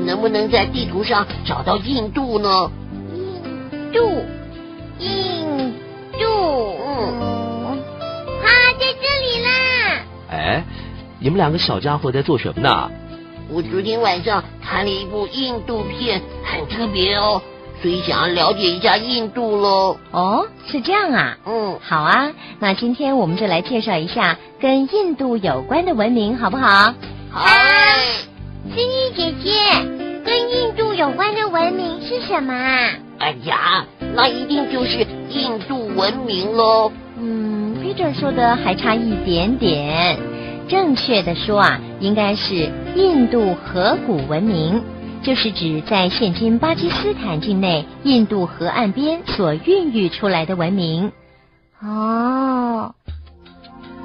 能不能在地图上找到印度呢？印度，印度，嗯，啊，在这里啦！哎，你们两个小家伙在做什么呢？我昨天晚上看了一部印度片，很特别哦，所以想要了解一下印度喽。哦，是这样啊。嗯，好啊，那今天我们就来介绍一下跟印度有关的文明，好不好？嗨，思妮姐姐，有关的文明是什么啊？哎呀，那一定就是印度文明喽。嗯，Peter 说的还差一点点。正确的说啊，应该是印度河谷文明，就是指在现今巴基斯坦境内印度河岸边所孕育出来的文明。哦，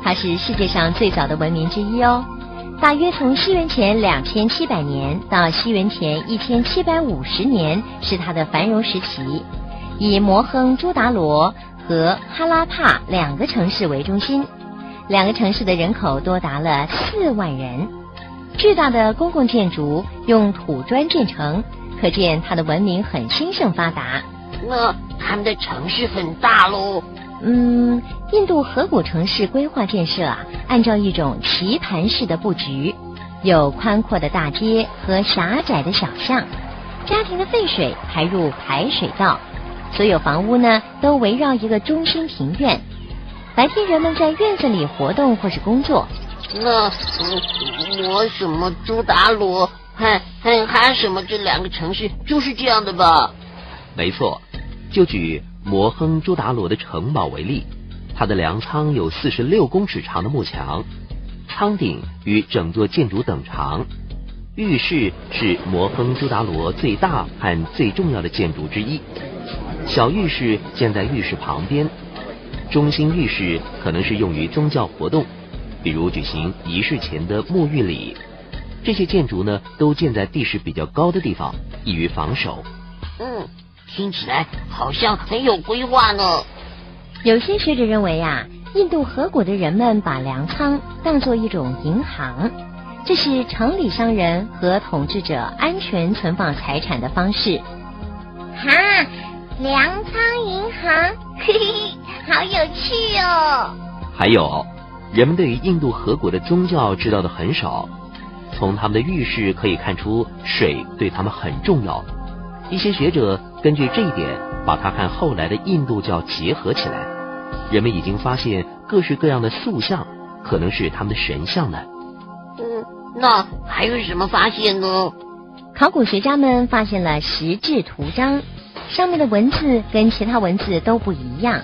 它是世界上最早的文明之一哦。大约从西元前两千七百年到西元前一千七百五十年是它的繁荣时期，以摩亨朱达罗和哈拉帕两个城市为中心，两个城市的人口多达了四万人。巨大的公共建筑用土砖建成，可见它的文明很兴盛发达。那他们的城市很大喽。嗯，印度河谷城市规划建设啊，按照一种棋盘式的布局，有宽阔的大街和狭窄的小巷，家庭的废水排入排水道，所有房屋呢都围绕一个中心庭院。白天人们在院子里活动或是工作。那嗯，摩什么朱达鲁，还还还什么这两个城市就是这样的吧？没错，就举摩亨朱达罗的城堡为例，它的粮仓有四十六公尺长的幕墙，仓顶与整座建筑等长。浴室是摩亨朱达罗最大和最重要的建筑之一，小浴室建在浴室旁边，中心浴室可能是用于宗教活动，比如举行仪式前的沐浴礼。这些建筑呢，都建在地势比较高的地方，易于防守。嗯，听起来好像很有规划呢。有些学者认为啊，印度河谷的人们把粮仓当作一种银行，这是城里商人和统治者安全存放财产的方式。哈，粮仓银行，嘿嘿，好有趣哦。还有，人们对于印度河谷的宗教知道的很少，从他们的浴室可以看出，水对他们很重要。一些学者根据这一点，把它和后来的印度教结合起来。人们已经发现各式各样的塑像，可能是他们的神像呢。嗯，那还有什么发现呢？考古学家们发现了石质图章，上面的文字跟其他文字都不一样。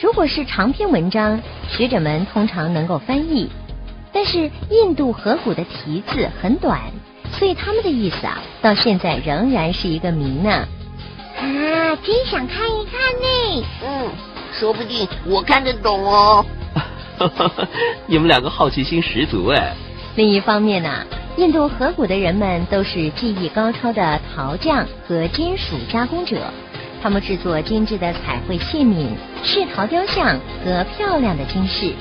如果是长篇文章，学者们通常能够翻译，但是印度河谷的题字很短，所以他们的意思啊，到现在仍然是一个谜呢。啊，真想看一看呢。嗯，说不定我看得懂哦。你们两个好奇心十足哎。另一方面呢、印度河谷的人们都是技艺高超的陶匠和金属加工者，他们制作精致的彩绘器皿、赤陶雕像和漂亮的金饰。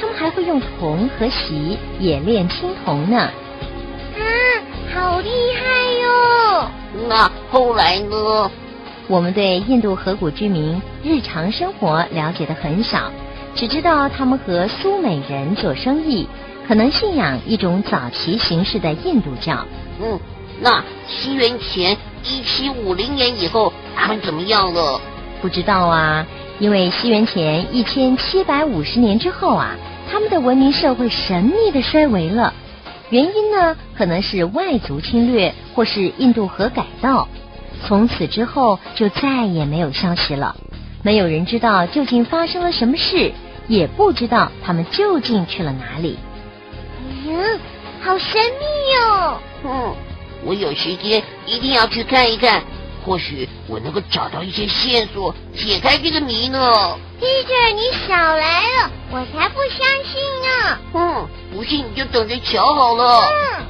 他们还会用铜和锡冶炼青铜呢。哟！那后来呢？我们对印度河谷居民日常生活了解的很少，只知道他们和苏美人做生意，可能信仰一种早期形式的印度教。嗯，那西元前一七五零年以后，他们怎么样了？不知道啊，因为西元前一千七百五十年之后啊，他们的文明社会神秘的衰微了。原因呢，可能是外族侵略或是印度河改道。从此之后就再也没有消息了，没有人知道究竟发生了什么事，也不知道他们究竟去了哪里。嗯，好神秘哦。嗯，我有时间一定要去看一看，或许我能够找到一些线索，解开这个谜呢。Peter，你少来了，我才不相信呢。嗯，不信你就等着瞧好了。嗯。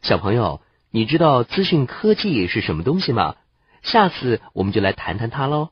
小朋友，你知道资讯科技是什么东西吗？下次我们就来谈谈它喽。